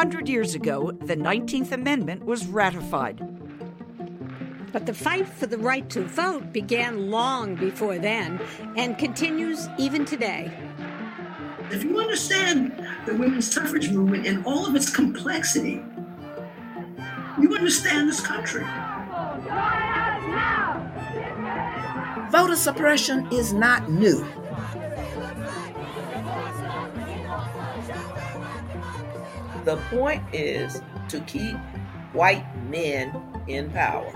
hundred years ago, the 19th Amendment was ratified. But the fight for the right to vote began long before then and continues even today. If you understand the women's suffrage movement in all of its complexity, you understand this country. Voter suppression is not new. The point is to keep white men in power.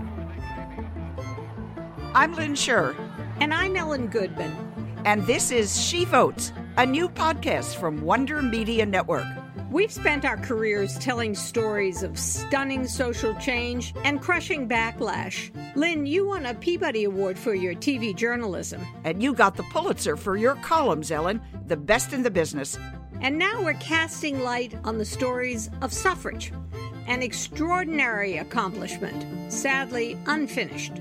I'm Lynn Sherr. And I'm Ellen Goodman. And this is She Votes, a new podcast from Wonder Media Network. We've spent our careers telling stories of stunning social change and crushing backlash. Lynn, you won a Peabody Award for your TV journalism. And you got the Pulitzer for your columns, Ellen, the best in the business. And now we're casting light on the stories of suffrage, an extraordinary accomplishment, sadly unfinished.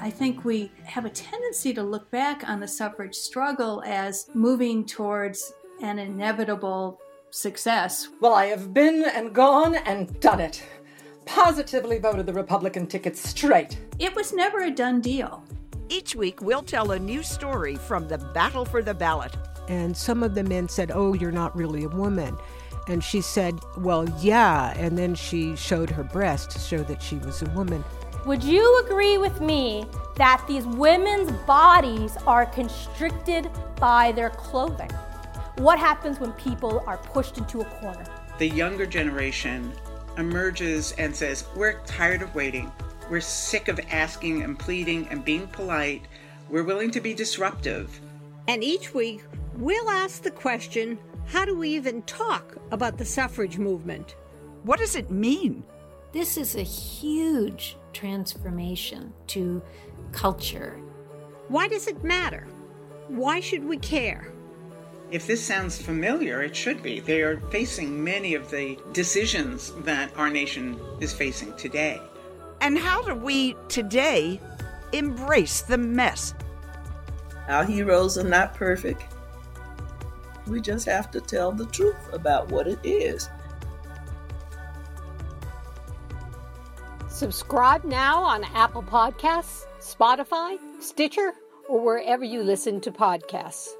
I think we have a tendency to look back on the suffrage struggle as moving towards an inevitable success. Well, I have been and gone and done it. Positively voted the Republican ticket straight. It was never a done deal. Each week, we'll tell a new story from the battle for the ballot. And some of the men said, Oh, you're not really a woman. And she said, Well, yeah. And then she showed her breast to show that she was a woman. Would you agree with me that these women's bodies are constricted by their clothing? What happens when people are pushed into a corner? The younger generation emerges and says, We're tired of waiting. We're sick of asking and pleading and being polite. We're willing to be disruptive. And each week, we'll ask the question how do we even talk about the suffrage movement? What does it mean? This is a huge transformation to culture. Why does it matter? Why should we care? If this sounds familiar, it should be. They are facing many of the decisions that our nation is facing today. And how do we today embrace the mess? Our heroes are not perfect. We just have to tell the truth about what it is. Subscribe now on Apple Podcasts, Spotify, Stitcher, or wherever you listen to podcasts.